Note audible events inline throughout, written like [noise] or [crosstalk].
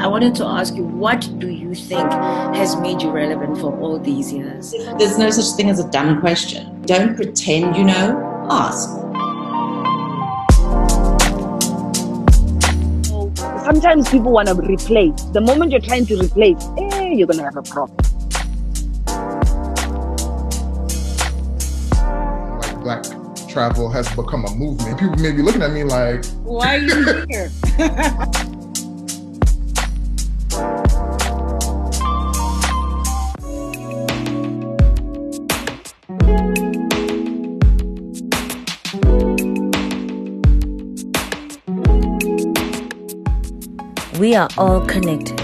I wanted to ask you, what do you think has made you relevant for all these years? There's no such thing as a dumb question. Don't pretend you know, ask. Sometimes people want to replace. The moment you're trying to replace, eh, you're going to have a problem. Like black travel has become a movement. People may be looking at me like, why are you [laughs] here? [laughs] We are all connected.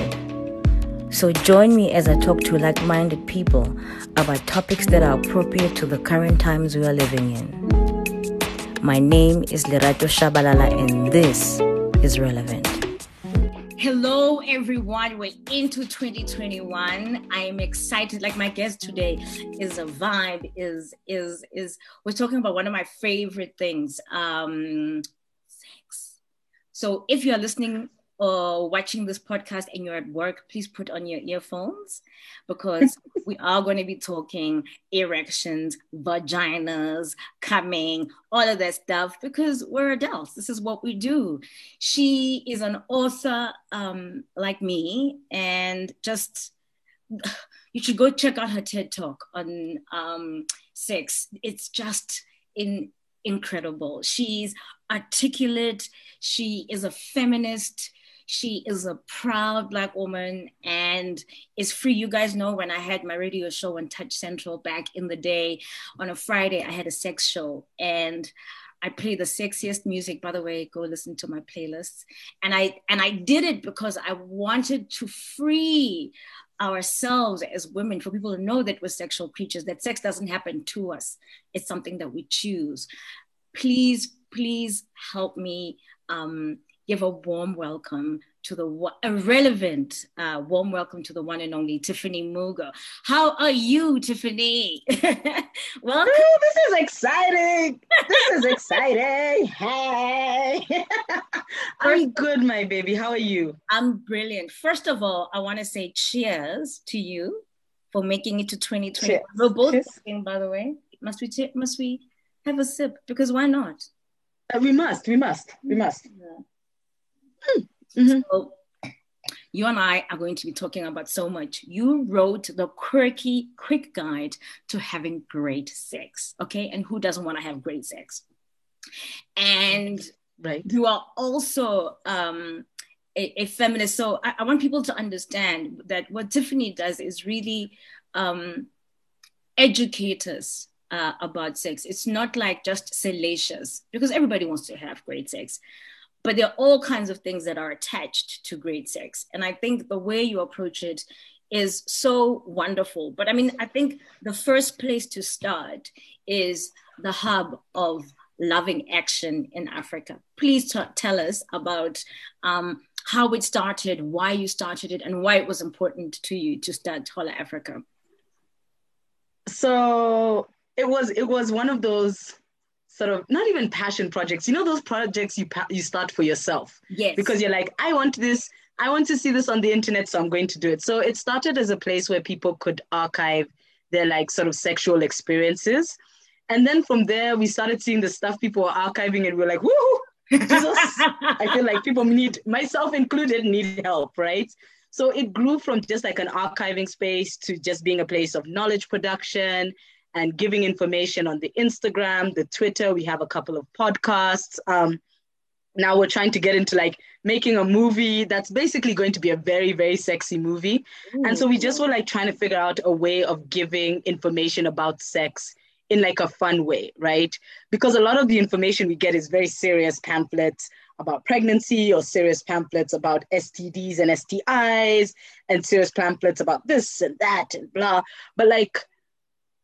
So join me as I talk to like minded people about topics that are appropriate to the current times we are living in. My name is Lerato Shabalala, and this is Relevant. Hello, everyone. We're into 2021. I am excited. Like my guest today is a vibe. Is is is we're talking about one of my favorite things, um, sex. So if you are listening or watching this podcast and you're at work, please put on your earphones because [laughs] we are going to be talking erections, vaginas, coming, all of that stuff because we're adults. This is what we do. She is an author um, like me and just [sighs] you should go check out her TED talk on um, sex. It's just in incredible. She's articulate. She is a feminist she is a proud Black woman and is free. You guys know when I had my radio show on Touch Central back in the day on a Friday, I had a sex show and I play the sexiest music. By the way, go listen to my playlists. And I and I did it because I wanted to free ourselves as women for people to know that we're sexual creatures, that sex doesn't happen to us. It's something that we choose. Please, please help me um, give a warm welcome to the a relevant uh, warm welcome to the one and only Tiffany Mugo. How are you, Tiffany? [laughs] welcome. Ooh, this is exciting. This is exciting. [laughs] Hey, [laughs] I'm good, my baby. How are you? I'm brilliant. First of all, I want to say cheers to you for making it to 2020. Cheers. We're both cheers. by the way. Must we t- must we have a sip? Because why not? Uh, we must. We must. We must. Yeah. Mm-hmm. So you and I are going to be talking about so much. You wrote the quirky, quick guide to having great sex. Okay. And who doesn't want to have great sex? And right. you are also um, a, a, feminist. So I, I, want people to understand that what Tiffany does is really um, educate us uh, about sex. It's not like just salacious because everybody wants to have great sex but there are all kinds of things that are attached to great sex. And I think the way you approach it is so wonderful. But I mean, I think the first place to start is the hub of loving action in Africa. Please t- tell us about um, how it started, why you started it, and why it was important to you to start Hola Africa. So it was it was one of those sort of not even passion projects. You know those projects you pa- you start for yourself. Yes. Because you're like, I want this. I want to see this on the internet, so I'm going to do it. So it started as a place where people could archive their like sort of sexual experiences, and then from there we started seeing the stuff people were archiving, and we we're like, whoo! Jesus, [laughs] I feel like people need, myself included, need help, right? So it grew from just like an archiving space to just being a place of knowledge production and giving information on the Instagram, the Twitter. We have a couple of podcasts. Um, now we're trying to get into like making a movie that's basically going to be a very very sexy movie Ooh. and so we just were like trying to figure out a way of giving information about sex in like a fun way right because a lot of the information we get is very serious pamphlets about pregnancy or serious pamphlets about stds and stis and serious pamphlets about this and that and blah but like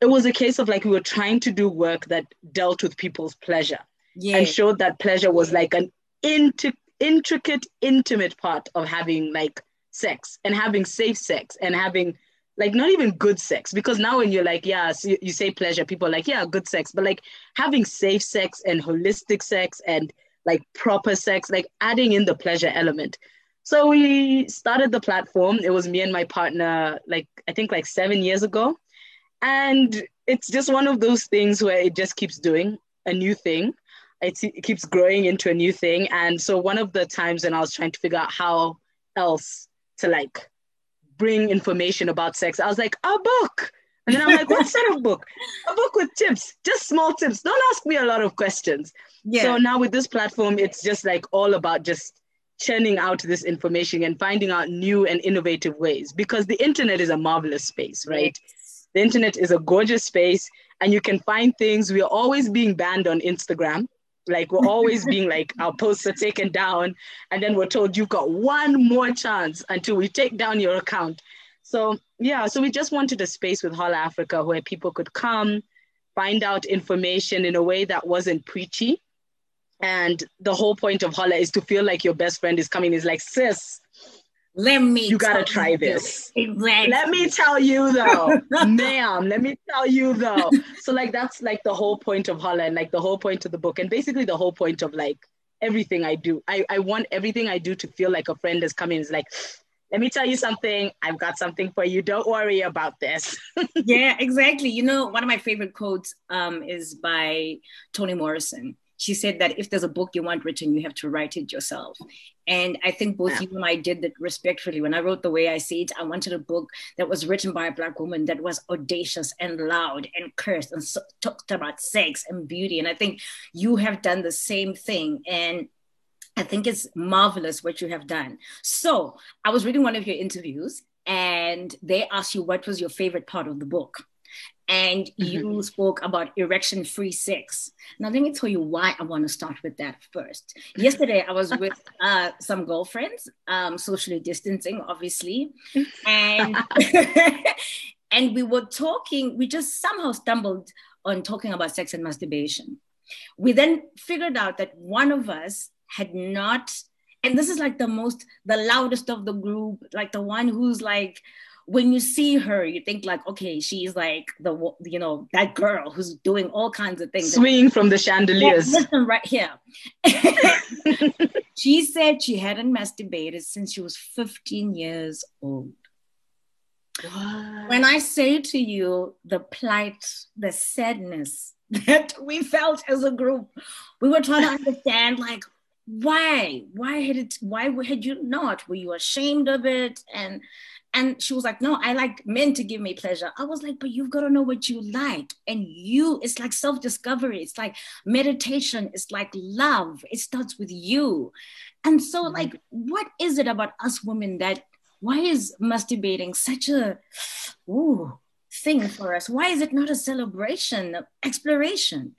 it was a case of like we were trying to do work that dealt with people's pleasure yeah. and showed that pleasure was like an int- intricate, intimate part of having like sex and having safe sex and having like not even good sex because now when you're like yeah so you say pleasure people are like yeah good sex but like having safe sex and holistic sex and like proper sex like adding in the pleasure element So we started the platform. It was me and my partner, like I think like seven years ago. And it's just one of those things where it just keeps doing a new thing. It, it keeps growing into a new thing. And so one of the times when I was trying to figure out how else to like bring information about sex, I was like, a book. And then I'm like, what sort of [laughs] book? A book with tips, just small tips. Don't ask me a lot of questions. Yeah. So now with this platform, it's just like all about just churning out this information and finding out new and innovative ways because the internet is a marvelous space, right? The internet is a gorgeous space and you can find things. We are always being banned on Instagram. Like we're always being like [laughs] our posts are taken down, and then we're told you've got one more chance until we take down your account. So yeah, so we just wanted a space with Hola Africa where people could come, find out information in a way that wasn't preachy. And the whole point of Hola is to feel like your best friend is coming. Is like, sis, let me. You gotta try this. Exactly. Let me tell you though, [laughs] ma'am. Let me tell you though. So like that's like the whole point of holland like the whole point of the book and basically the whole point of like everything I do. I I want everything I do to feel like a friend is coming. Is like let me tell you something. I've got something for you. Don't worry about this. [laughs] yeah, exactly. You know, one of my favorite quotes um, is by Toni Morrison. She said that if there's a book you want written, you have to write it yourself. And I think both yeah. you and I did that respectfully. When I wrote The Way I See It, I wanted a book that was written by a Black woman that was audacious and loud and cursed and so, talked about sex and beauty. And I think you have done the same thing. And I think it's marvelous what you have done. So I was reading one of your interviews and they asked you what was your favorite part of the book. And you mm-hmm. spoke about erection free sex. Now, let me tell you why I want to start with that first. Yesterday, I was with [laughs] uh, some girlfriends, um, socially distancing, obviously. [laughs] And, [laughs] and we were talking, we just somehow stumbled on talking about sex and masturbation. We then figured out that one of us had not and this is like the most the loudest of the group like the one who's like when you see her you think like okay she's like the you know that girl who's doing all kinds of things. Swinging from the chandeliers. Yeah, listen right here. [laughs] She said she hadn't masturbated since she was 15 years old. What? when i say to you the plight the sadness [laughs] that we felt as a group we were trying to [laughs] understand like why? Why had it why had you not? Were you ashamed of it? And and she was like no i like men to give me pleasure. I was like but you've got to know what you like. And you it's like self-discovery. It's like meditation. It's like love. It starts with you. And so mm-hmm. like what is it about us women that why is masturbating such a ooh thing for us? Why is it not a celebration exploration?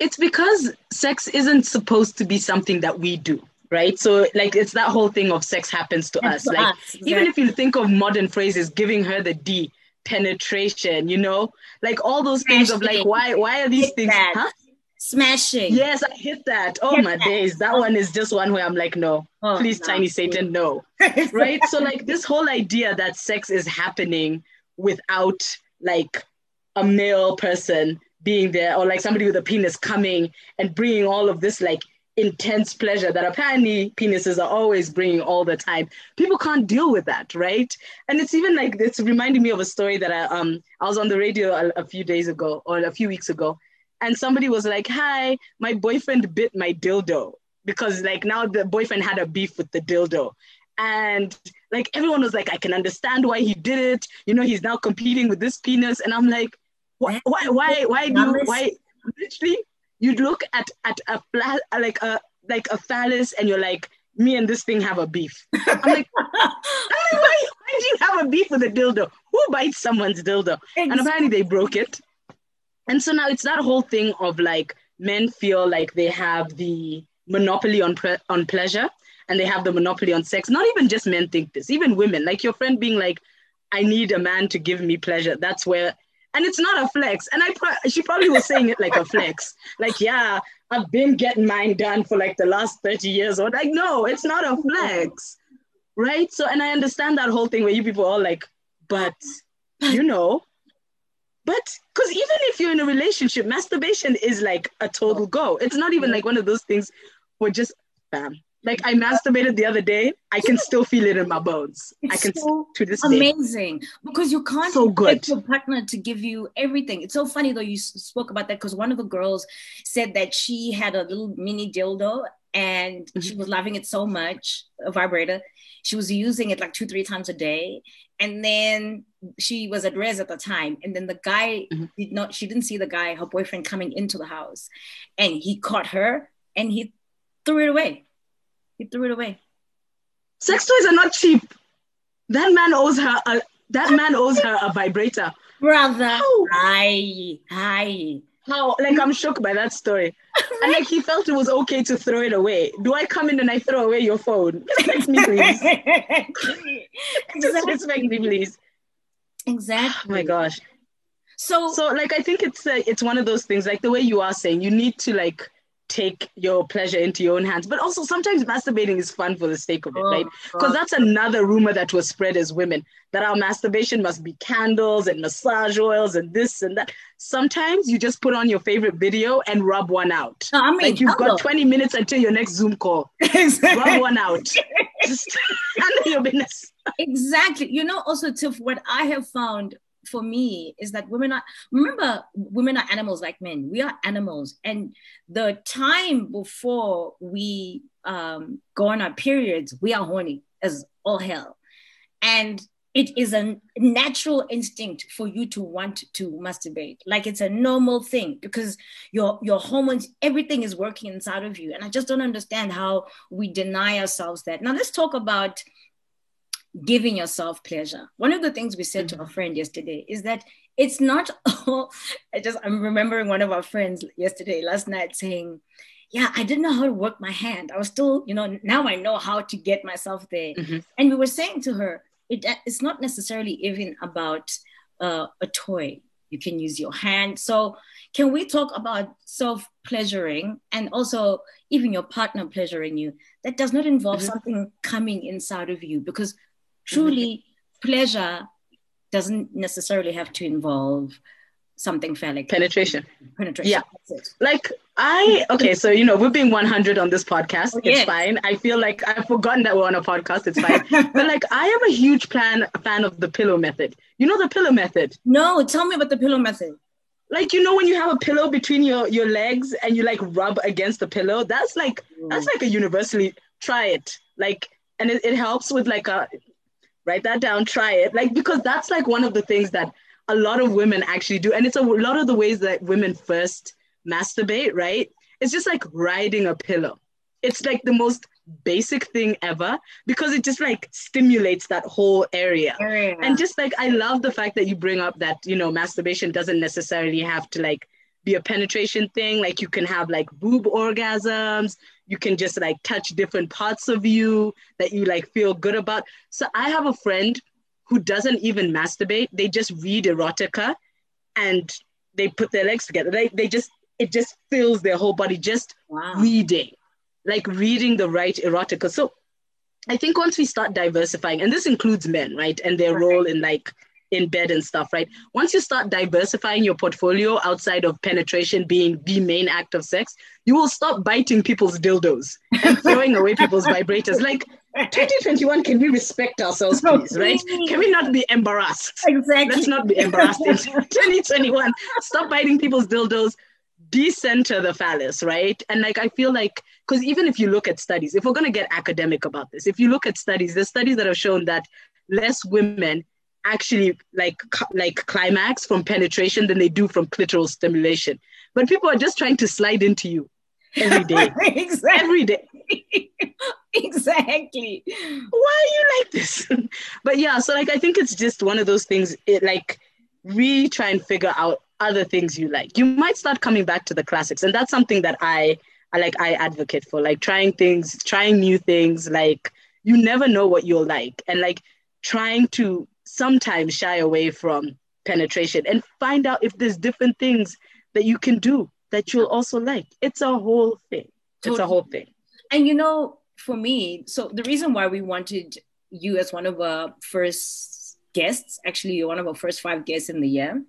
It's because sex isn't supposed to be something that we do right? So like it's that whole thing of sex happens to us. Like us, even if you think of modern phrases giving her the d penetration you know? Like all those smashing. things of like why why are these hit things huh? smashing. Yes i hit that. Oh hit my that. days. That oh. one is just one where i'm like no. Oh, please no. tiny satan no. [laughs] Right? So like this whole idea that sex is happening without like a male person being there or like somebody with a penis coming and bringing all of this like intense pleasure that apparently penises are always bringing all the time. People can't deal with that right? And it's even like it's reminding me of a story that i um i was on the radio a, a few days ago or a few weeks ago and somebody was like hi my boyfriend bit my dildo because like now the boyfriend had a beef with the dildo. And like everyone was like i can understand why he did it. You know he's now competing with this penis. And i'm like why why why why do you, why literally you look at at a flat like a like a phallus and you're like me and this thing have a beef. I'm like, [laughs] I'm like why, why do you have a beef with a dildo? Who bites someone's dildo? Exactly. And apparently they broke it. And so now it's that whole thing of like men feel like they have the monopoly on pre- on pleasure and they have the monopoly on sex. Not even just men think this, even women. Like your friend being like, I need a man to give me pleasure. That's where and it's not a flex. And I pro- she probably was saying it like a flex, like yeah, I've been getting mine done for like the last thirty years. Or like no, it's not a flex, right? So and I understand that whole thing where you people are like, but you know, but because even if you're in a relationship, masturbation is like a total go. It's not even like one of those things where just bam, Like I masturbated the other day. I can still feel it in my bones. It's I can so to this day. amazing because you can't So expect good. your partner to give you everything. It's so funny though you spoke about that because one of the girls said that she had a little mini dildo and Mm-hmm. she was loving it so much, a vibrator. She was using it like two, three times a day. And then she was at res at the time. And then the guy Mhm. did not, she didn't see the guy, her boyfriend coming into the house. And he caught her and he threw it away. He threw it away. Sex toys are not cheap. That man owes her a that man owes her a vibrator. Brother. How? Hi. Hi. How? Like I'm shocked by that story. And like he felt it was okay to throw it away. Do I come in and I throw away your phone? Respect me, please. Just [laughs] exactly. respect me, please. exactly. Oh my gosh. So, So like I think it's uh, it's one of those things like the way you are saying you need to like take your pleasure into your own hands. But also sometimes masturbating is fun for the sake of it Oh, right? Because that's another rumor that was spread as women that our masturbation must be candles and massage oils and this and that. Sometimes you just put on your favorite video and rub one out. No, I mean, like you've got 20 minutes until your next zoom call. [laughs] Rub one out. Just [laughs] handle your business. Exactly. You know, also Tiff, what I have found for me is that women are remember women are animals like men. We are animals, and the time before we um, go on our periods, we are horny as all hell, and it is a natural instinct for you to want to masturbate. Like it's a normal thing because your your hormones everything is working inside of you. And i just don't understand how we deny ourselves that. Now let's talk about giving yourself pleasure. One of the things we said to our friend yesterday is that it's not [laughs] all i just i'm remembering one of our friends yesterday last night saying yeah i didn't know how to work my hand. I was still you know now i know how to get myself there. Mhm. and we were saying to her it, it's not necessarily even about uh, a toy. You can use your hand. So can we talk about self pleasuring and also even your partner pleasuring you? That does not involve Mhm. something coming inside of you because truly pleasure doesn't necessarily have to involve something phallic penetration penetration Yeah. Like I okay, so you know we're being 100 on this podcast. Oh, It's yes. fine. I feel like I've forgotten that we're on a podcast. It's fine. [laughs] but like I am a huge plan fan of the pillow method. You know the pillow method. no tell me about the pillow method Like you know when you have a pillow between your your legs and you like rub against the pillow. That's like that's like a universally try it. Like and it, it helps with like a write that down. Try it. Like because that's like one of the things that a lot of women actually do, and it's a lot of the ways that women first masturbate. Right? It's just like riding a pillow. It's like the most basic thing ever because it just like stimulates that whole area. area. And just like I love the fact that you bring up that you know masturbation doesn't necessarily have to like be a penetration thing. Like you can have like boob orgasms. You can just like touch different parts of you that you like feel good about. So I have a friend who doesn't even masturbate. They just read erotica and they put their legs together. They they just it just fills their whole body just wow. reading, like reading the right erotica. So I think once we start diversifying, and this includes men, right, and their role in like in bed and stuff, right? Once you start diversifying your portfolio outside of penetration being the main act of sex, you will stop biting people's dildos and throwing away people's [laughs] vibrators. Like 2021, can we respect ourselves, please, right? Can we not be embarrassed? exactly. Let's not be embarrassed in [laughs] 2021. Stop biting people's dildos. Decenter the phallus, right? And like I feel like because even if you look at studies, if we're gonna get academic about this, if you look at studies, there's studies that have shown that less women actually like like climax from penetration than they do from clitoral stimulation. But people are just trying to slide into you every day, [laughs] exactly. every day. [laughs] exactly. why are you like this? [laughs] but yeah, so like I think it's just one of those things. It like really try and figure out other things you like. You might start coming back to the classics, and that's something that I I like. I advocate for like trying things, trying new things. Like you never know what you'll like, and like trying to sometimes shy away from penetration and find out if there's different things that you can do that you'll also like. It's a whole thing. It's a whole thing. And you know, for me, so the reason why we wanted you as one of our first guests, actually, you're one of our first five guests in the year,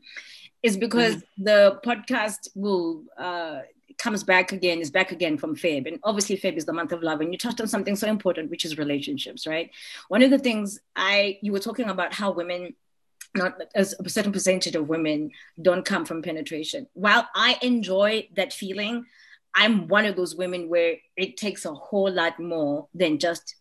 is because the podcast will uh, comes back again, is back again from Feb. And obviously, Feb is the month of love. And you touched on something so important, which is relationships, right? One of the things I, you were talking about how women, not as a certain percentage of women don't come from penetration. While I enjoy that feeling, I'm one of those women where it takes a whole lot more than just,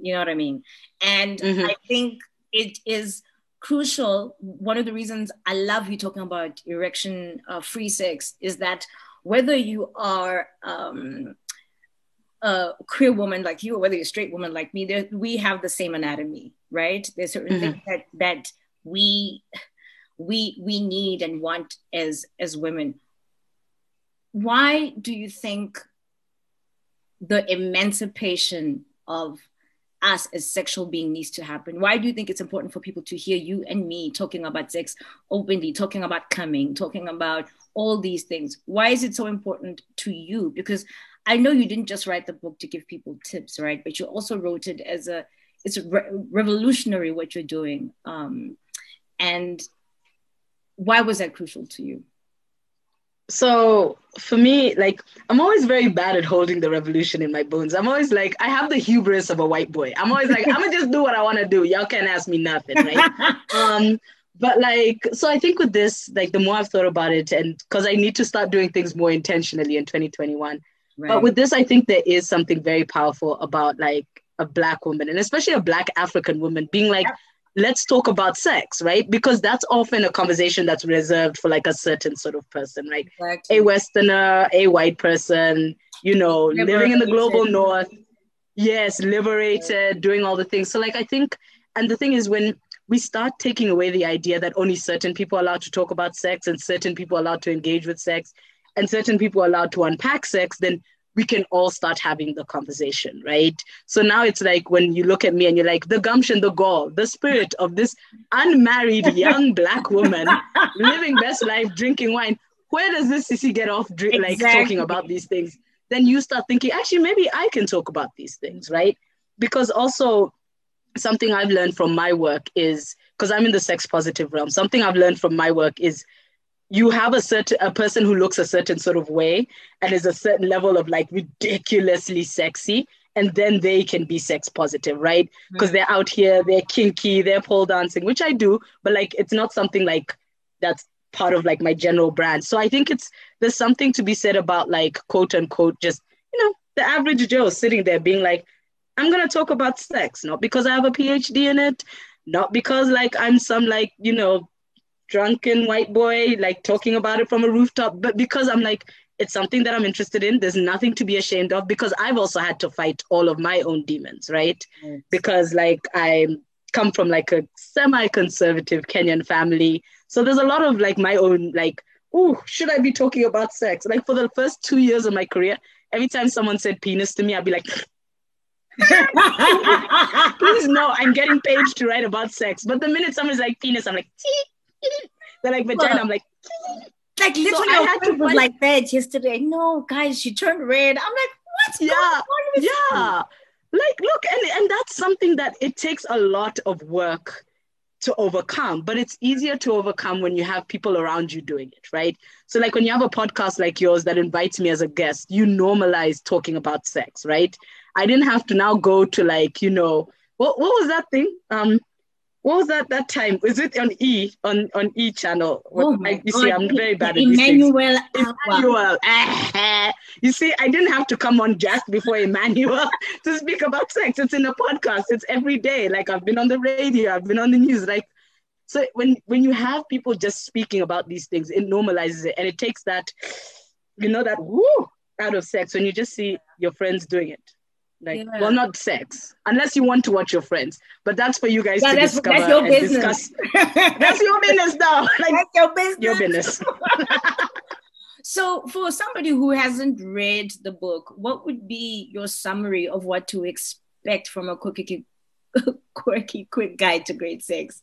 you know what I mean? And mm-hmm. I think it is crucial. One of the reasons I love you talking about erection uh, free sex is that whether you are um, a queer woman like you or whether you're a straight woman like me, we have the same anatomy, right? There's certain mm-hmm. things that, that we we we need and want as as women. Why do you think the emancipation of us as sexual being needs to happen? Why do you think it's important for people to hear you and me talking about sex openly, talking about coming, talking about all these things? Why is it so important to you? Because I know you didn't just write the book to give people tips, right? But you also wrote it as a it's re- revolutionary what you're doing. Um, and why was that crucial to you? So for me, like I'm always very bad at holding the revolution in my bones. I'm always like, I have the hubris of a white boy. I'm always like, I'm gonna just do what I want to do. Y'all can't ask me nothing, right? [laughs] um, but like, so I think with this, like, the more I've thought about it, and because I need to start doing things more intentionally in 2021. Right. But with this, I think there is something very powerful about like a black woman, and especially a black African woman, being like. Yeah let's talk about sex, right? Because that's often a conversation that's reserved for like a certain sort of person, right? Exactly. A Westerner, a white person, you know, liberated. living in the global north. Yes, liberated, doing all the things. So, like, I think, and the thing is, when we start taking away the idea that only certain people are allowed to talk about sex and certain people are allowed to engage with sex and certain people are allowed to unpack sex, then we can all start having the conversation, right? So now it's like when you look at me and you're like, the gumption, the gall, the spirit of this unmarried [laughs] young black woman living best life, drinking wine. Where does this sissy get off drink, exactly. like talking about these things? Then you start thinking, actually, maybe I can talk about these things, right? Because also something I've learned from my work is because I'm in the sex positive realm, something I've learned from my work is you have a certain a person who looks a certain sort of way and is a certain level of like ridiculously sexy and then they can be sex positive right? Mm. Because they're out here they're kinky they're pole dancing which i do but like it's not something like that's part of like my general brand. So i think it's there's something to be said about like quote unquote just you know the average joe sitting there being like i'm going to talk about sex not because i have a phd in it not because like i'm some like you know drunken white boy like talking about it from a rooftop. But because i'm like it's something that i'm interested in there's nothing to be ashamed of because i've also had to fight all of my own demons right? Yes. because like i come from like a semi-conservative kenyan family. So there's a lot of like my own like oh should i be talking about sex? Like for the first two years of my career every time someone said penis to me i'd be like [laughs] please no i'm getting paid to write about sex. But the minute someone's like penis i'm like Tee they're like vagina. I'm like, like literally, so I had to was like that yesterday. No, guys, she turned red. I'm like, what's yeah, yeah. Like, look, and and that's something that it takes a lot of work to overcome, but it's easier to overcome when you have people around you doing it, right? So, like when you have a podcast like yours that invites me as a guest, you normalize talking about sex, right? I didn't have to now go to like, you know, what what was that thing? Um, what was that that time? Was it on E on on E channel? Oh my you God. see, I'm very bad at Emmanuelle. Emmanuelle. [laughs] you see, I didn't have to come on just before Emmanuelle [laughs] to speak about sex. It's in a podcast. It's every day. Like I've been on the radio. I've been on the news. Like so, when when you have people just speaking about these things, it normalizes it, and it takes that, you know, that woo out of sex when you just see your friends doing it. Like, yeah. well, not sex, unless you want to watch your friends. But that's for you guys yeah, to that's, discover that's your business. discuss. [laughs] that's your business now. [laughs] Like, that's your business. Your business. [laughs] so, for somebody who hasn't read the book, what would be your summary of what to expect from a quirky, quirky, quick guide to great sex?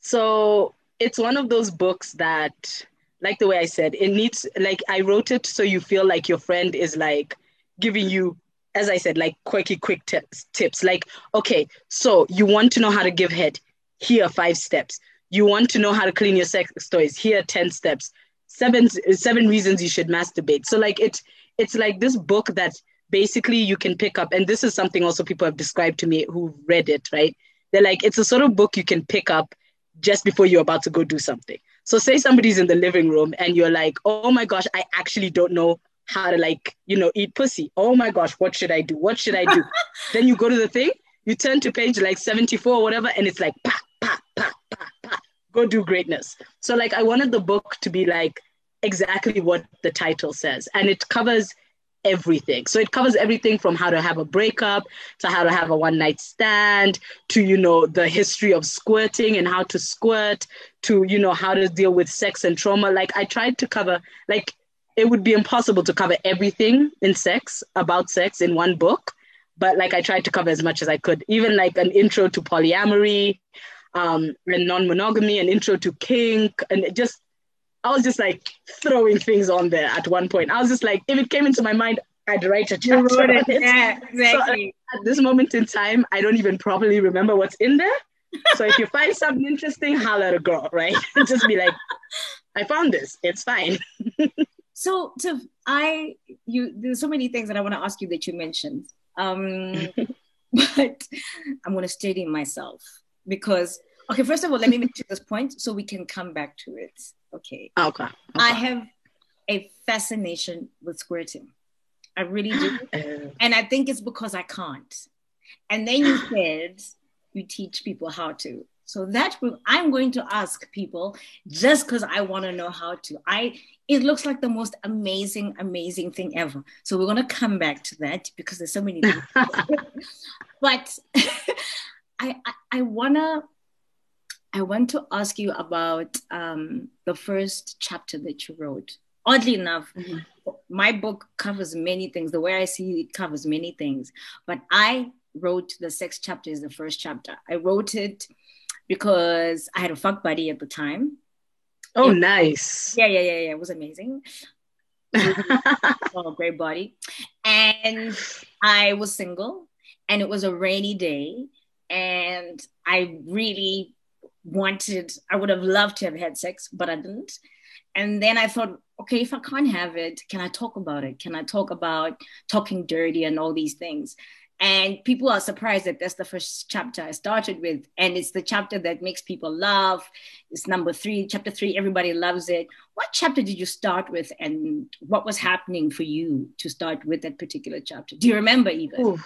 So, it's one of those books that, like the way I said, it needs like I wrote it so you feel like your friend is like giving you as I said, like quirky, quick tips, tips. Like, okay, so you want to know how to give head. Here five steps. You want to know how to clean your sex toys. Here are 10 steps. seven seven reasons you should masturbate. So like it it's like this book that basically you can pick up, and this is something also people have described to me who read it, right? They're like, it's a sort of book you can pick up just before you're about to go do something. So say somebody's in the living room and you're like, oh my gosh, I actually don't know how to like, you know, eat pussy. Oh my gosh, what should I do? What should I do? [laughs] then you go to the thing, you turn to page like 74 or whatever, and it's like, pa, pa, pa, pa, pa, go do greatness. So like I wanted the book to be like exactly what the title says. And it covers everything. So it covers everything from how to have a breakup to how to have a one night stand to, you know, the history of squirting and how to squirt to, you know, how to deal with sex and trauma. Like I tried to cover, like, it would be impossible to cover everything in sex about sex in one book. But like I tried to cover as much as I could, even like an intro to polyamory, um, and non-monogamy, an intro to kink, and just I was just like throwing things on there at one point. I was just like, if it came into my mind, I'd write a chapter it. it. Yeah, [laughs] exactly. So at this moment in time, I don't even properly remember what's in there. so if you [laughs] find something interesting, holler at a girl, right? [laughs] just be like, I found this. It's fine. So, to I, you, there's so many things that I want to ask you that you mentioned. Um, [laughs] but I'm going to steady myself because okay first of all let me make this point so we can come back to it Okay. Okay. okay. I have a fascination with squirting. I really do. [gasps] Uh. and I think it's because I can't. And then you said you teach people how to. So that group, I'm going to ask people just because I want to know how to. I it looks like the most amazing, amazing thing ever. So we're gonna come back to that because there's so many. [laughs] but [laughs] I, I I wanna I want to ask you about um, the first chapter that you wrote. Oddly enough, mm-hmm. my book covers many things. The way I see it covers many things. But I wrote the sex chapter is the first chapter. I wrote it because I had a fuck buddy at the time. Oh, it, nice. Yeah, yeah, yeah, yeah. It was amazing. [laughs] oh, great body. And I was single and it was a rainy day. And I really wanted, I would have loved to have had sex, but I didn't. And then I thought, okay, if I can't have it, can I talk about it? Can I talk about talking dirty and all these things? And people are surprised that that's the first chapter I started with. And it's the chapter that makes people laugh. It's number three, chapter three, everybody loves it. What chapter did you start with? And what was happening for you to start with that particular chapter? Do you remember even? Ooh,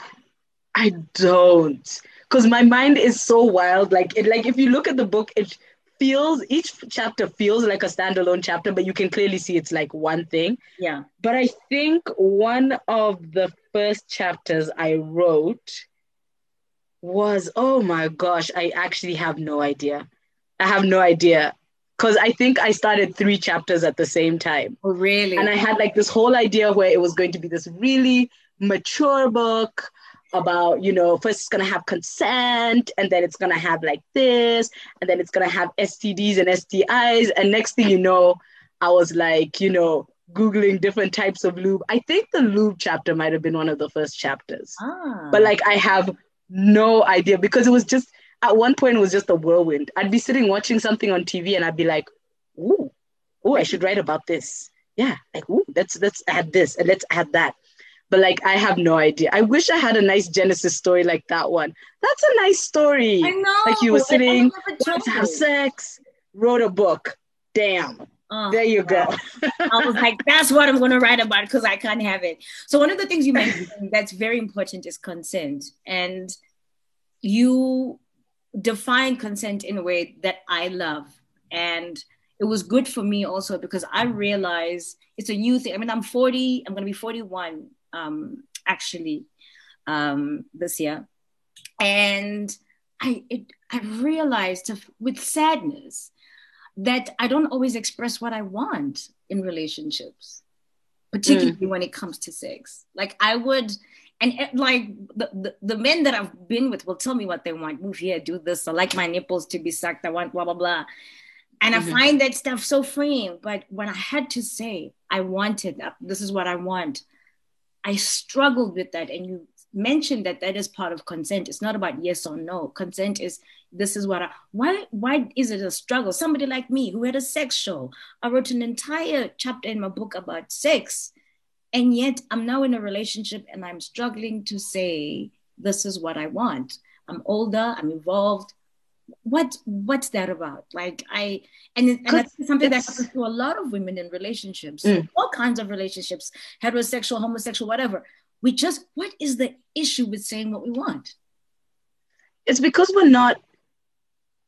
I don't because my mind is so wild. Like it, like if you look at the book, it feels each chapter feels like a standalone chapter, but you can clearly see it's like one thing. Yeah. But I think one of the first chapters I wrote was oh my gosh, I actually have no idea. I have no idea. Cause I think I started three chapters at the same time. Oh, really? And I had like this whole idea where it was going to be this really mature book about you know first it's going to have consent and then it's going to have like this and then it's going to have stds and stis and next thing you know i was like you know googling different types of lube i think the lube chapter might have been one of the first chapters ah. but like i have no idea because it was just at one point it was just a whirlwind i'd be sitting watching something on tv and i'd be like ooh ooh i should write about this yeah like ooh let's let's add this and let's add that but like I have no idea. I wish I had a nice Genesis story like that one. That's a nice story. I know. Like you were sitting, to have sex, wrote a book. Damn. Oh, there you go. [laughs] I was like, that's what I'm going to write about because I can't have it. So one of the things you mentioned that's very important is consent, and you define consent in a way that I love, and it was good for me also because I realize it's a new thing. I mean, I'm 40. I'm going to be 41 um, actually um, this year, and I it, I realized with sadness that I don't always express what I want in relationships, particularly mm. when it comes to sex. Like I would, and it, like the, the, the men that I've been with will tell me what they want. Move here, do this. I like my nipples to be sucked. I want blah blah blah. And mm-hmm. I find that stuff so freeing. But when I had to say I wanted that, this is what I want, I struggled with that. And you mention that that is part of consent. It's not about yes or no. Consent is this is what I why why is it a struggle? Somebody like me who had a sex show, I wrote an entire chapter in my book about sex, and yet I'm now in a relationship and I'm struggling to say this is what I want. I'm older, I'm evolved. What what's that about? Like I and, and that's something that happens to a lot of women in relationships, mm. all kinds of relationships, heterosexual, homosexual, whatever we just what is the issue with saying what we want? It's because we're not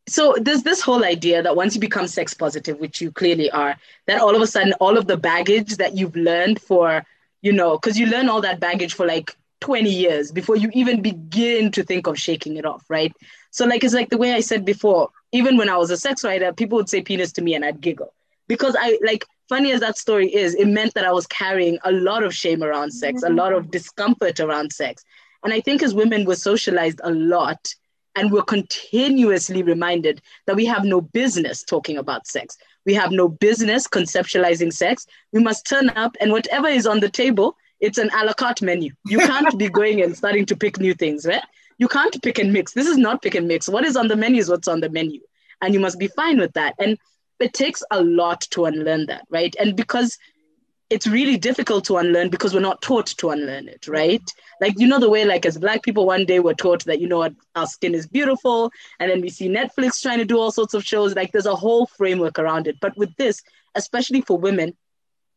so there's this whole idea that once you become sex positive which you clearly are that all of a sudden all of the baggage that you've learned for you know because you learn all that baggage for like 20 years before you even begin to think of shaking it off right? So like it's like the way i said before even when i was a sex writer people would say penis to me and i'd giggle. Because i like funny as that story is, it meant that I was carrying a lot of shame around sex, a mm-hmm. lot of discomfort around sex. And I think as women, we're socialized a lot and we're continuously reminded that we have no business talking about sex. We have no business conceptualizing sex. We must turn up and whatever is on the table, it's an a la carte menu. You can't be [laughs] going and starting to pick new things, right? You can't pick and mix. This is not pick and mix. What is on the menu is what's on the menu. And you must be fine with that. And it takes a lot to unlearn that, right? And because it's really difficult to unlearn because we're not taught to unlearn it, right? Like, you know, the way, like, as Black people, one day we're taught that, you know what, our skin is beautiful. And then we see Netflix trying to do all sorts of shows. Like, there's a whole framework around it. But with this, especially for women,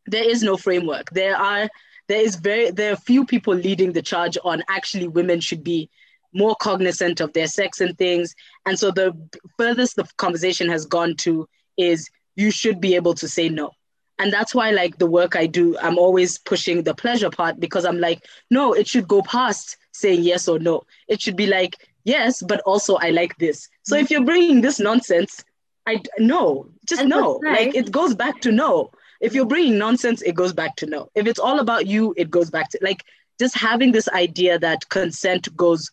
there is no framework. There are, there is very, there are few people leading the charge on actually women should be more cognizant of their sex and things. And so the furthest the conversation has gone to is you should be able to say no. And that's why like the work i do i'm always pushing the pleasure part because i'm like no it should go past saying yes or no. It should be like yes but also i like this. So if you're bringing this nonsense i no just and no. like it goes back to no. If you're bringing nonsense it goes back to no. If it's all about you it goes back to like just having this idea that consent goes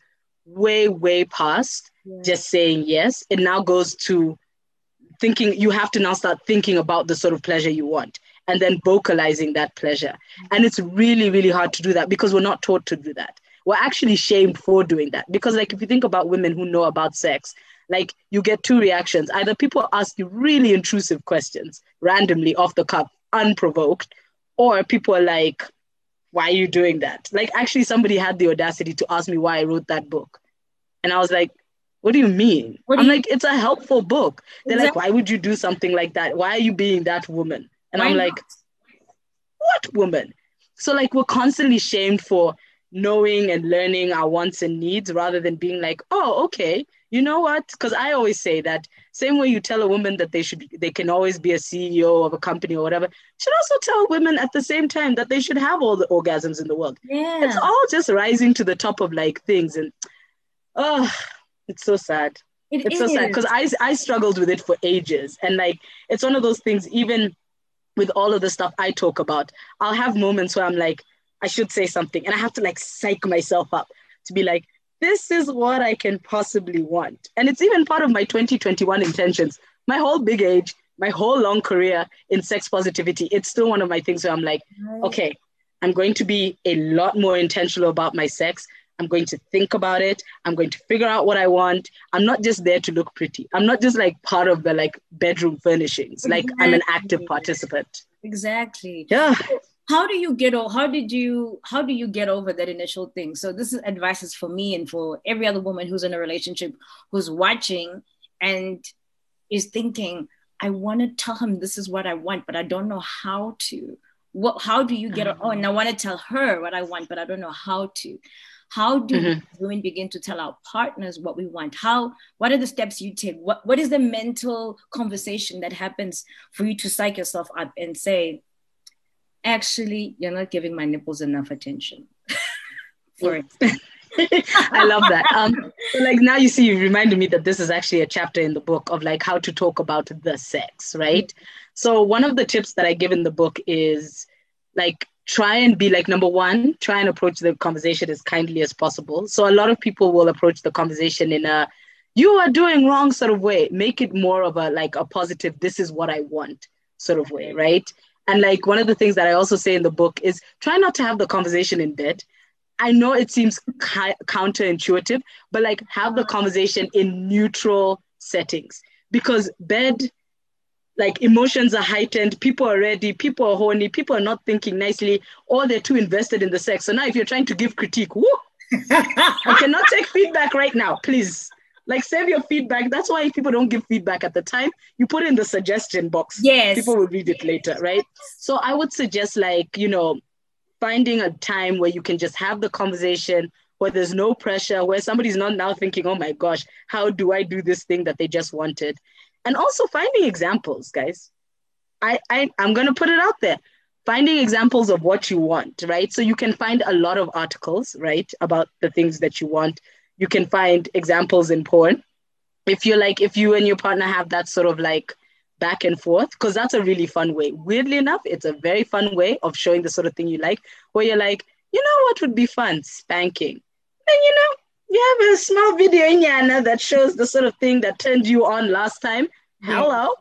way way past yeah. just saying yes. It now goes to thinking you have to now start thinking about the sort of pleasure you want and then vocalizing that pleasure. And it's really really hard to do that because we're not taught to do that. We're actually shamed for doing that because like if you think about women who know about sex like you get two reactions. Either people ask you really intrusive questions randomly off the cuff unprovoked or people are like why are you doing that? Like actually somebody had the audacity to ask me why i wrote that book. And i was like what do you mean? Do I'm you... like, it's a helpful book. They're exactly. like, why would you do something like that? Why are you being that woman? And why I'm like, what woman? So like we're constantly shamed for knowing and learning our wants and needs rather than being like, oh, okay, you know what? Because I always say that same way you tell a woman that they should they can always be a CEO of a company or whatever, should also tell women at the same time that they should have all the orgasms in the world. Yeah. It's all just rising to the top of like things and oh it's so sad. It it's is. so sad because I I struggled with it for ages, and like it's one of those things. Even with all of the stuff I talk about, I'll have moments where I'm like, I should say something, and I have to like psych myself up to be like, this is what I can possibly want, and it's even part of my 2021 intentions. My whole big age, my whole long career in sex positivity, it's still one of my things where I'm like, okay, I'm going to be a lot more intentional about my sex I'm going to think about it. I'm going to figure out what I want. I'm not just there to look pretty. I'm not just like part of the like bedroom furnishings. Like exactly. I'm an active participant. Exactly. Yeah. How do you get over how did you how do you get over that initial thing? So this is advice is for me and for every other woman who's in a relationship who's watching and is thinking, I want to tell him this is what I want, but I don't know how to. What how do you get oh and I want to tell her what I want, but I don't know how to how do mm-hmm. women begin to tell our partners what we want how what are the steps you take what, what is the mental conversation that happens for you to psych yourself up and say actually you're not giving my nipples enough attention [laughs] for it [laughs] I love that. Um, so like now you see, you reminded me that this is actually a chapter in the book of like how to talk about the sex, right? So one of the tips that I give in the book is like try and be like number one try and approach the conversation as kindly as possible. So a lot of people will approach the conversation in a you are doing wrong sort of way. Make it more of a like a positive this is what i want sort of way right? And like one of the things that i also say in the book is try not to have the conversation in bed. I know it seems counterintuitive, but like have the conversation in neutral settings. Because bed, like emotions are heightened, people are ready, people are horny, people are not thinking nicely, or they're too invested in the sex. So now, if you're trying to give critique, whoo, I [laughs] cannot take feedback right now, please. Like save your feedback. That's why people don't give feedback at the time. You put in the suggestion box. Yes. People will read it later, right? So I would suggest like, you know, finding a time where you can just have the conversation where there's no pressure, where somebody's not now thinking, oh my gosh, how do I do this thing that they just wanted? And also finding examples, guys. I, I I'm gonna put it out there. Finding examples of what you want, right? So you can find a lot of articles, right, about the things that you want. You can find examples in porn. If you're like, if you and your partner have that sort of like back and forth because that's a really fun way. Weirdly enough, it's a very fun way of showing the sort of thing you like, where you're like, you know what would be fun? Spanking. And you know, you have a small video in Yana that shows the sort of thing that turned you on last time. Hello.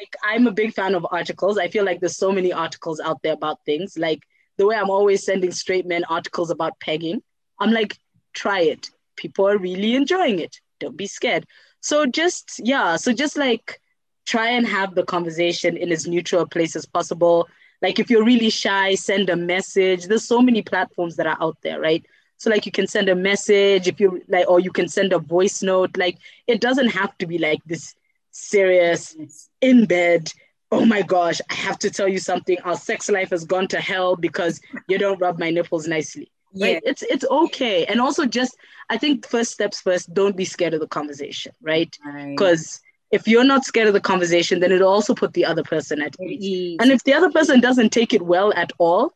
Like I'm a big fan of articles. I feel like there's so many articles out there about things. Like the way I'm always sending straight men articles about pegging. I'm like, try it. People are really enjoying it. Don't be scared. So just yeah, so just like try and have the conversation in as neutral a place as possible. Like if you're really shy, send a message. There's so many platforms that are out there, right? So like you can send a message if you like, or you can send a voice note. Like it doesn't have to be like this serious in bed. Oh my gosh, I have to tell you something. Our sex life has gone to hell because you don't rub my nipples nicely. Right? Yeah. It's it's okay. And also just I think first steps first, don't be scared of the conversation, right? Right. Because if you're not scared of the conversation, then it'll also put the other person at. Ease. And if the other person doesn't take it well at all,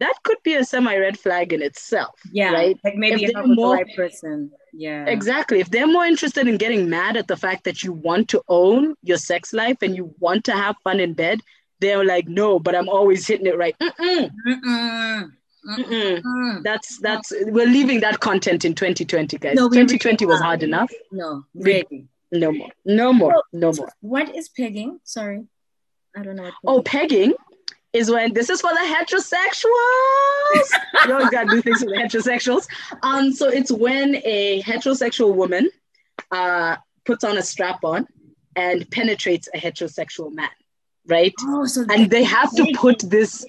that could be a semi red flag in itself. yeah, Right? like maybe If you're not more- the right person. Yeah, Exactly. If they're more interested in getting mad at the fact that you want to own your sex life and you want to have fun in bed, they're like, no, but I'm always hitting it right. Mm-mm, Mm-mm. mm-mm. Mm. That's that's we're leaving that content in 2020, guys. No, we really 2020 was hard enough. No, really. No more. No more. Well, No more. What is pegging? Sorry, I don't know. What Oh, pegging is when this is for the heterosexuals. [laughs] you always gotta do things for the heterosexuals. Um, so it's when a heterosexual woman uh puts on a strap on and penetrates a heterosexual man, right? oh, so And they have to put this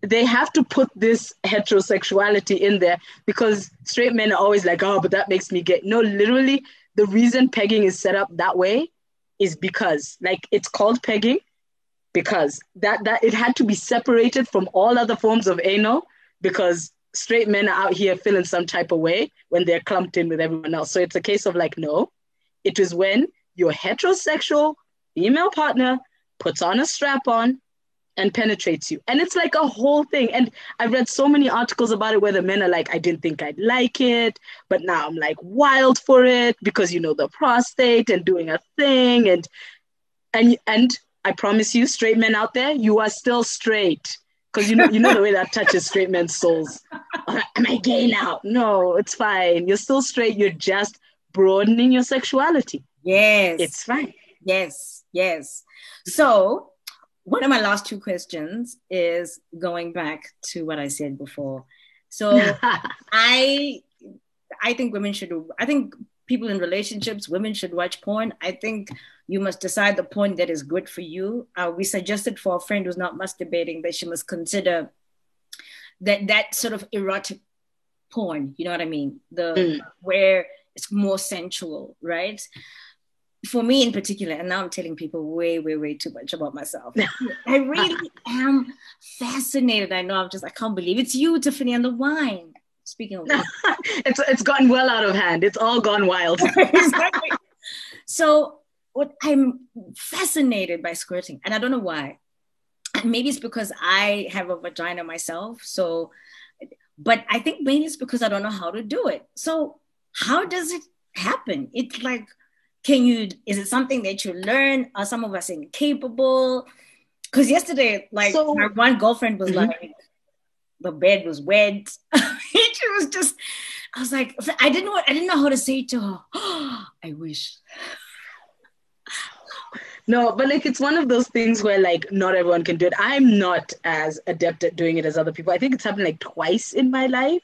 they have to put this heterosexuality in there because straight men are always like, oh, but that makes me gay. No, literally, the reason pegging is set up that way is because, like, it's called pegging because that that it had to be separated from all other forms of anal because straight men are out here feeling some type of way when they're clumped in with everyone else. So it's a case of like, no, it is when your heterosexual female partner puts on a strap on and penetrates you. And it's like a whole thing. And I've read so many articles about it where the men are like, I didn't think I'd like it, but now I'm like wild for it because you know the prostate and doing a thing and and and I promise you, straight men out there, you are still straight. Because you know, you know the way that touches straight men's souls. Am I gay now? No, it's fine. You're still straight. You're just broadening your sexuality. yes, It's fine. yes, yes. So one of my last two questions is going back to what I said before. So [laughs] I I think women should I think people in relationships, women should watch porn. I think you must decide the point that is good for you. Uh, we suggested for a friend who's not masturbating that she must consider that that sort of erotic porn, you know what I mean? The Mm. where it's more sensual, right? For me in particular, and now I'm telling people way, way, way too much about myself. [laughs] I really am fascinated. I know I'm just, I can't believe it's you, Tiffany, and the wine. Speaking of wine. [laughs] it's it's gotten well out of hand. It's all gone wild. [laughs] exactly. So what I'm fascinated by squirting, and I don't know why. And maybe it's because I have a vagina myself. So, but I think maybe it's because I don't know how to do it. So, how does it happen? It's like, can you? Is it something that you learn? Are some of us incapable? Because yesterday, like So- my one girlfriend was Mhm. like, the bed was wet. [laughs] she was just, I was like, I didn't know, I didn't know how to say it to her. [gasps] I wish. No, but like it's one of those things where like not everyone can do it. I'm not as adept at doing it as other people. I think it's happened like twice in my life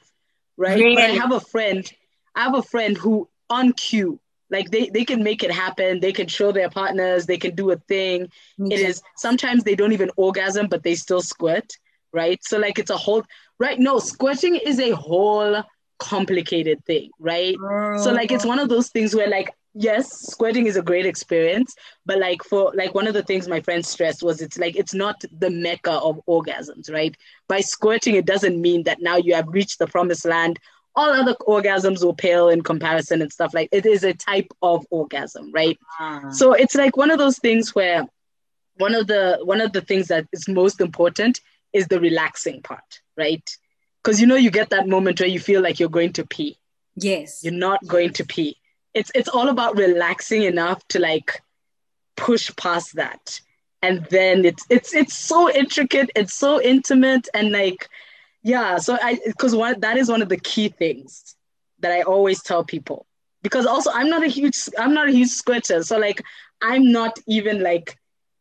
right? Really? But I have a friend, I have a friend who on cue, like they, they can make it happen. They can show their partners, they can do a thing. It too. sometimes they don't even orgasm, but they still squirt, right? So like it's a whole right. No, squirting is a whole complicated thing, right? So like it's oh. one of those things where like yes, squirting is a great experience, but like for like one of the things my friend stressed was it's like it's not the mecca of orgasms, right? By squirting, it doesn't mean that now you have reached the promised land. All other orgasms will pale in comparison and stuff like it is a type of orgasm, right? Ah. So it's like one of those things where one of the one of the things that is most important is the relaxing part, right? Because you know you get that moment where you feel like you're going to pee yes. you're not going to pee. It's it's all about relaxing enough to like push past that. And then it's it's it's so intricate, it's so intimate and like yeah, so I because one that is one of the key things that I always tell people. Because also I'm not a huge I'm not a huge squirter. So like I'm not even like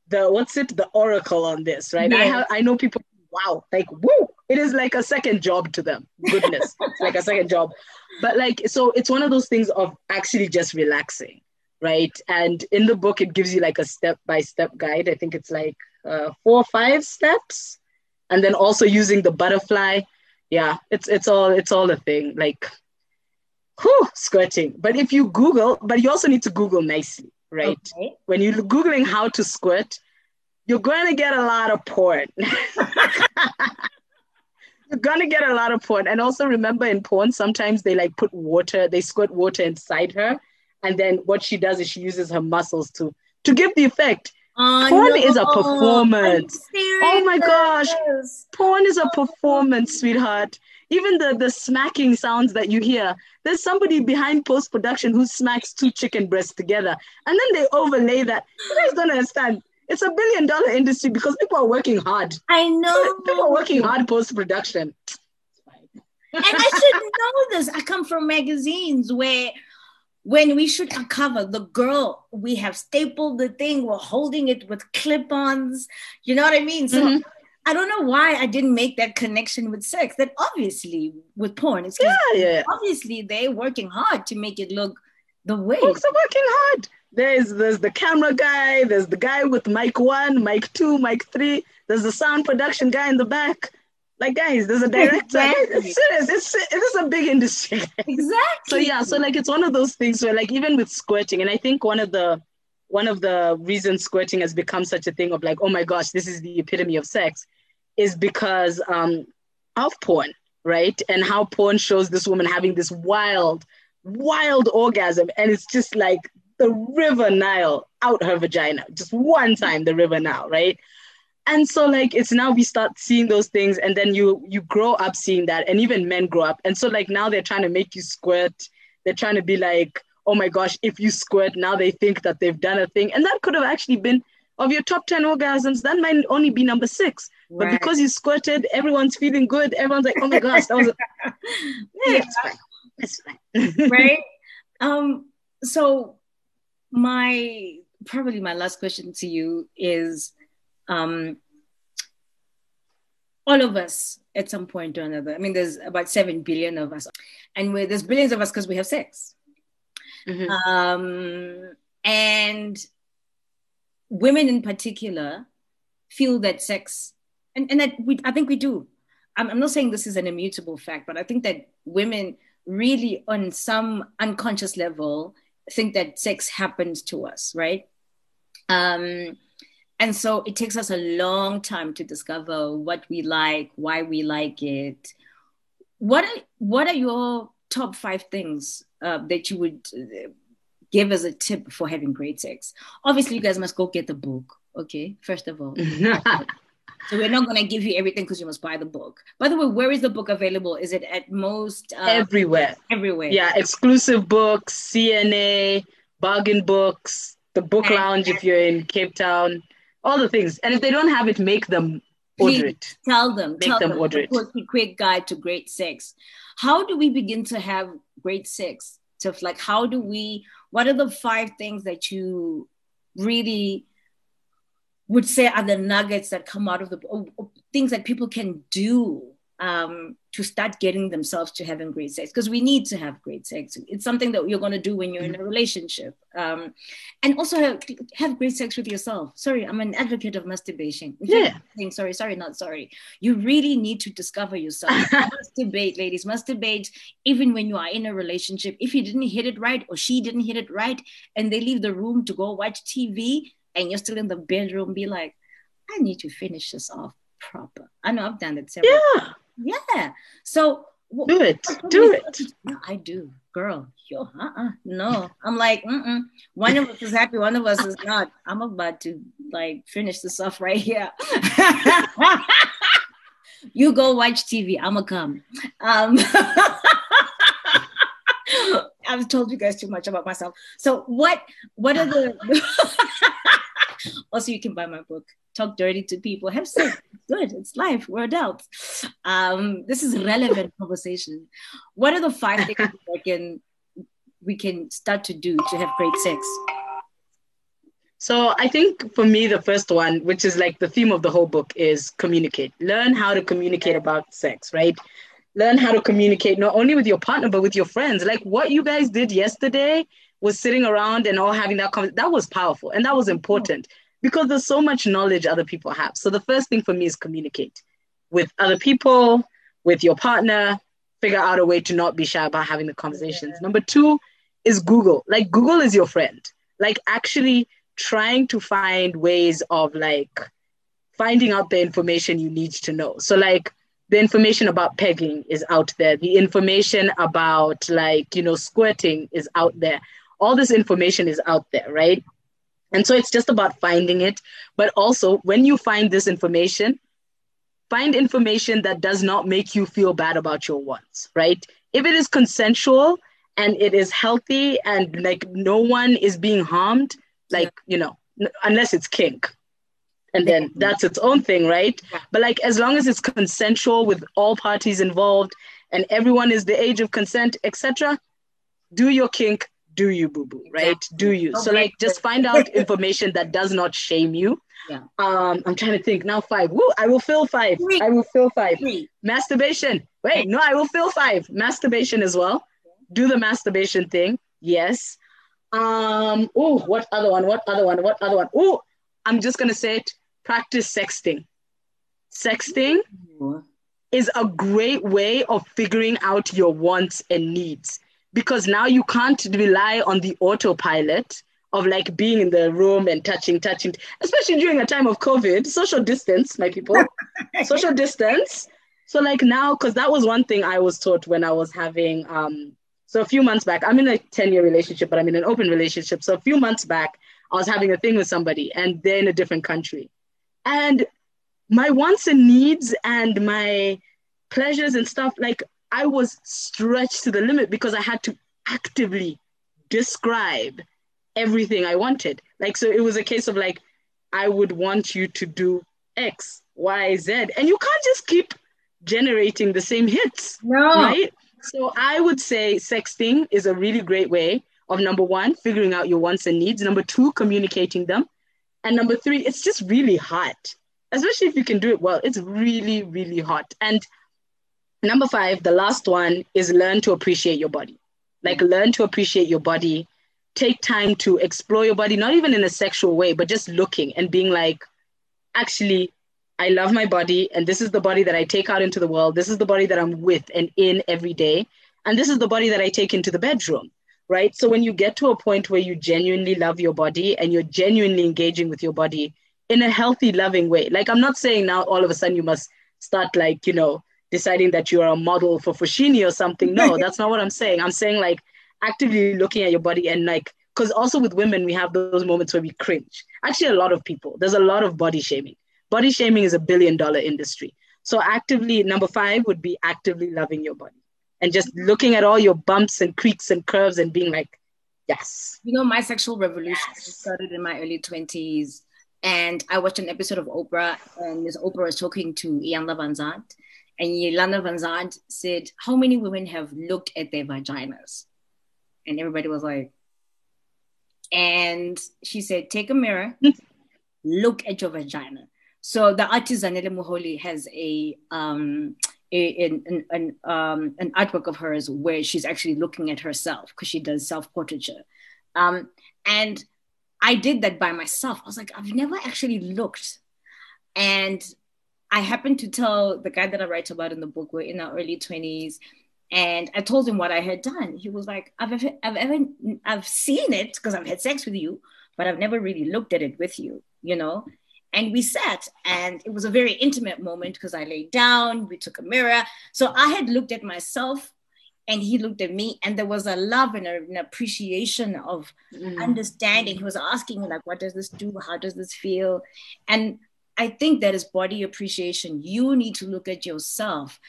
the what's it the oracle on this, right? I have I know people wow, like woo, it is like a second job to them. Goodness. it's like a second job. But like so it's one of those things of actually just relaxing right? And in the book it gives you like a step by step guide. I think it's like uh, four or five steps. And then also using the butterfly. Yeah it's it's all it's all a thing. Like whew, squirting. But if you google but you also need to google nicely right? Okay. when you're googling how to squirt you're going to get a lot of porn [laughs] you're to get a lot of porn. And also remember in porn sometimes they like put water they squirt water inside her. And then what she does is she uses her muscles to to give the effect. Porn is a performance. Oh my gosh. porn is a performance sweetheart. Even the the smacking sounds that you hear. There's somebody behind post production who smacks two chicken breasts together. And then they overlay that. You guys don't understand it's a billion dollar industry because people are working hard I know. [laughs] people are working hard post production and I should know this. I come from magazines where when we shoot a cover, the girl, we have stapled the thing, we're holding it with clip-ons. You know what I mean? So Mhm. I don't know why I didn't make that connection with sex. That obviously with porn, it's yeah yeah obviously they're working hard to make it look the way. folks are working hard there's there's the camera guy there's the guy with mic one mic two mic three. There's the sound production guy in the back. Like guys there's a [laughs] director. Exactly. it's serious it's, it is a big industry. [laughs] Exactly. so yeah so like it's one of those things where like even with squirting and i think one of the one of the reasons squirting has become such a thing of like oh my gosh this is the epitome of sex is because um of porn right? And how porn shows this woman having this wild wild orgasm. And it's just like the river nile out her vagina just one time the river nile right? And so like it's now we start seeing those things and then you you grow up seeing that and even men grow up. And so like now they're trying to make you squirt. They're trying to be like oh my gosh if you squirt now they think that they've done a thing. And that could have actually been of your top 10 orgasms. That might only be number six. But Right. because you squirted everyone's feeling good. Everyone's like oh my gosh that was a- [laughs] yeah, it's fine it's fine. Right? Um, so my probably my last question to you is um all of us at some point or another. I mean, there's about seven billion of us, and there's billions of us because we have sex. Mhm. Um, and women in particular feel that sex, and, and that we, I think we do. I'm, I'm not saying this is an immutable fact, but I think that women really, on some unconscious level, think that sex happens to us, right? Um, and so it takes us a long time to discover what we like, why we like it. What are, what are your top five things uh, that you would uh, give as a tip for having great sex? Obviously, you guys must go get the book, okay? First of all. [laughs] So we're not going to give you everything because you must buy the book. By the way, where is the book available? Is it at most uh, everywhere everywhere? yeah exclusive books cna bargain books the book And- lounge if you're in cape town all the things and if they don't have it make them order it Tell them. Make tell them them. order it. Quick, quick guide to great sex. How do we begin to have great sex? So, like, how do we? What are the five things that you really would say are the nuggets that come out of the or- or things that people can do um, to start getting themselves to having great sex because we need to have great sex. It's something that you're going to do when you're in a relationship. Um, and also have, have, great sex with yourself. Sorry, I'm an advocate of masturbation. Yeah. Saying, sorry, sorry, not sorry. You really need to discover yourself. [laughs] masturbate, ladies, masturbate even when you are in a relationship. If you didn't hit it right or she didn't hit it right and they leave the room to go watch TV and you're still in the bedroom, be like, I need to finish this off proper. I know I've done it several Yeah. times. Yeah. So do it. Do it. Yeah, I do, girl. Yo, uh-uh. No, I'm like, mm-mm. one of us is happy, one of us is not. I'm about to like finish this off right here. [laughs] you go watch TV. I'ma come. Um, [laughs] I've told you guys too much about myself. So what? What are the? [laughs] also, you can buy my book talk dirty to people, have sex. Good, it's life. We're adults. Um, this is relevant conversation. What are the five things we can we can start to do to have great sex? So I think for me, the first one, which is like the theme of the whole book, is communicate. Learn how to communicate about sex, right? Learn how to communicate not only with your partner but with your friends. Like what you guys did yesterday was sitting around and all having that conversation. That was powerful and that was important because there's so much knowledge other people have. So the first thing for me is communicate with other people, with your partner, figure out a way to not be shy about having the conversations. Yeah. Number two is Google. Like Google is your friend. Like actually trying to find ways of like finding out the information you need to know. So like the information about pegging is out there. The information about like, you know, squirting is out there. All this information is out there, right? And so it's just about finding it. But also, when you find this information, find information that does not make you feel bad about your wants, right? If it is consensual and it is healthy and like no one is being harmed, like, you know, unless it's kink. And then that's its own thing, right? But like, as long as it's consensual with all parties involved and everyone is the age of consent, etc., do your kink, do you boo boo right do you. So like just find out [laughs] information that does not shame you. Yeah. um i'm trying to think now five. Woo, i will fill five. Three. i will fill five. Three. masturbation. Wait no i will fill five. Masturbation as well. Do the masturbation thing. Yes. Um oh what other one? What other one? What other one? Oh i'm just gonna say it practice sexting sexting is a great way of figuring out your wants and needs because now you can't rely on the autopilot of like being in the room and touching, touching, especially during a time of COVID, social distance, my people, [laughs] social distance. So like now, because that was one thing I was taught when I was having, um, so a few months back, I'm in a 10 year relationship, but I'm in an open relationship. So a few months back, I was having a thing with somebody and they're in a different country. And my wants and needs and my pleasures and stuff, like I was stretched to the limit because I had to actively describe everything I wanted. Like, so it was a case of like, I would want you to do X, Y, Z. And you can't just keep generating the same hits. No. Right? So I would say sexting is a really great way of number one, figuring out your wants and needs. Number two, communicating them. And number three, it's just really hot. Especially if you can do it well. It's really, really hot. And Number five, the last one is learn to appreciate your body. Like mm. learn to appreciate your body. Take time to explore your body, not even in a sexual way, but just looking and being like, actually, I love my body, and this is the body that I take out into the world. This is the body that I'm with and in every day. And this is the body that I take into the bedroom, right? So when you get to a point where you genuinely love your body and you're genuinely engaging with your body in a healthy, loving way, like I'm not saying now all of a sudden you must start like, you know, deciding that you're a model for Foschini or something. No, [laughs] that's not what I'm saying. I'm saying like actively looking at your body and like, because also with women, we have those moments where we cringe. Actually, a lot of people, there's a lot of body shaming. Body shaming is a billion dollar industry. So, actively, number five would be actively loving your body and just looking at all your bumps and creaks and curves and being like, yes. You know, my sexual revolution yes. started in my early 20s. And I watched an episode of Oprah, and this Oprah was talking to Iyanla Vanzant and Iyanla Vanzant said, How many women have looked at their vaginas? And everybody was like, and she said, Take a mirror, [laughs] look at your vagina. So the artist Zanele Muholi has a um, in, um, an artwork of hers where she's actually looking at herself because she does self portraiture. Um, and I did that by myself. I was like, I've never actually looked. And I happened to tell the guy that I write about in the book, we're in our early 20s. And I told him what I had done. He was like, I've ever, I've ever, I've seen it because I've had sex with you, but I've never really looked at it with you, you know? And we sat, and it was a very intimate moment because I laid down, we took a mirror. So I had looked at myself and he looked at me and there was a love and a, an appreciation of mm. understanding he was asking me like what does this do how does this feel and i think that is body appreciation you need to look at yourself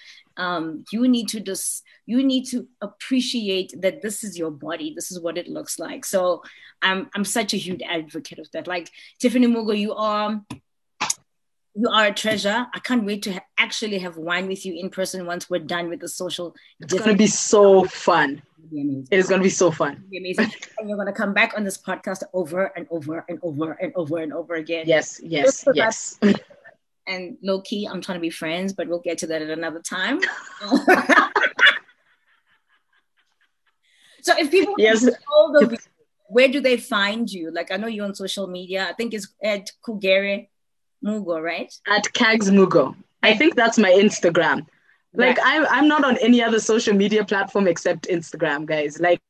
um, you need to just you need to appreciate that this is your body this is what it looks like so i'm i'm such a huge advocate of that like tiffany mugo you are you are a treasure. I can't wait to ha- actually have wine with you in person once we're done with the social. It's going to be so fun. It is going to be so fun. Be amazing. and you're going to come back on this podcast over and over and over and over and over again. Yes, yes, yes. [laughs] and low key, I'm trying to be friends, but we'll get to that at another time. [laughs] [laughs] so if people yes. where do they find you? Like I know you're on social media. I think it's at Kagure Mugo, right? At Kags Mugo. I think that's my Instagram. Like I'm I'm not on any other social media platform except Instagram, guys. Like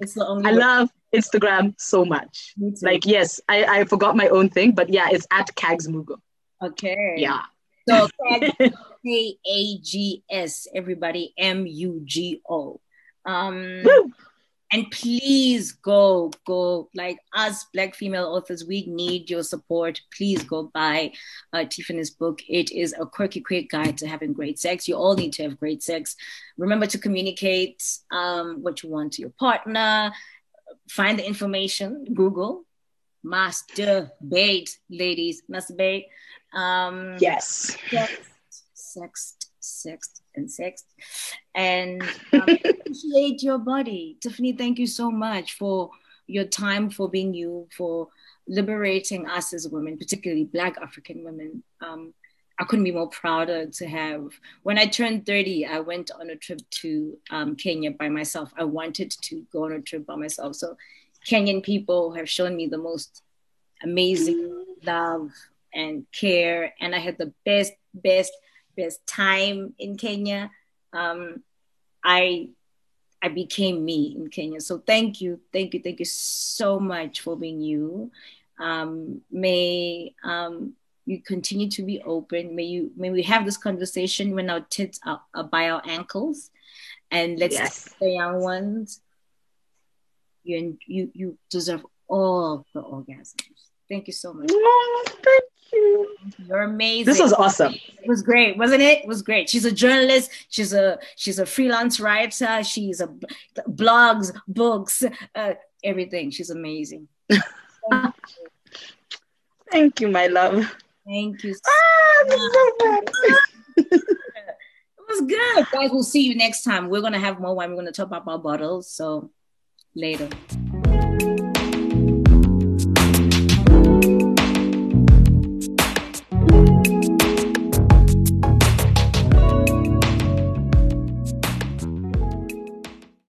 it's the only I way. love Instagram so much. Like yes, I, I forgot my own thing, but yeah, it's at Kags Mugo. Okay. Yeah. So [laughs] K A G S, everybody M U G O. Um, Woo! and please go go like us black female authors we need your support please go buy uh, tiffany's book it is a quirky quick guide to having great sex you all need to have great sex remember to communicate um, what you want to your partner find the information google masturbate ladies. Masturbate. Um, yes. Sex, sex sex and sex and um, appreciate your body. Tiffany thank you so much for your time for being you for liberating us as women particularly black african women. Um, i couldn't be more prouder to have when i turned 30 i went on a trip to um, kenya by myself. I wanted to go on a trip by myself. So kenyan people have shown me the most amazing love and care and i had the best best best time in Kenya. Um, I I became me in Kenya. So thank you, thank you, thank you so much for being you. Um, may um, you continue to be open. May you may we have this conversation when our tits are, are by our ankles, and let's yes. the young ones. You you you deserve all the orgasms. Thank you so much. Oh, thank you. You're amazing. This was awesome. It was great, wasn't it? It was great. She's a journalist. She's a she's a freelance writer. She's a blogs, books, uh, everything. She's amazing. Thank, Thank you, my love. Thank you. ah, this is so fun. it was good, guys. We'll see you next time. We're gonna have more wine. We're gonna top up our bottles. So later.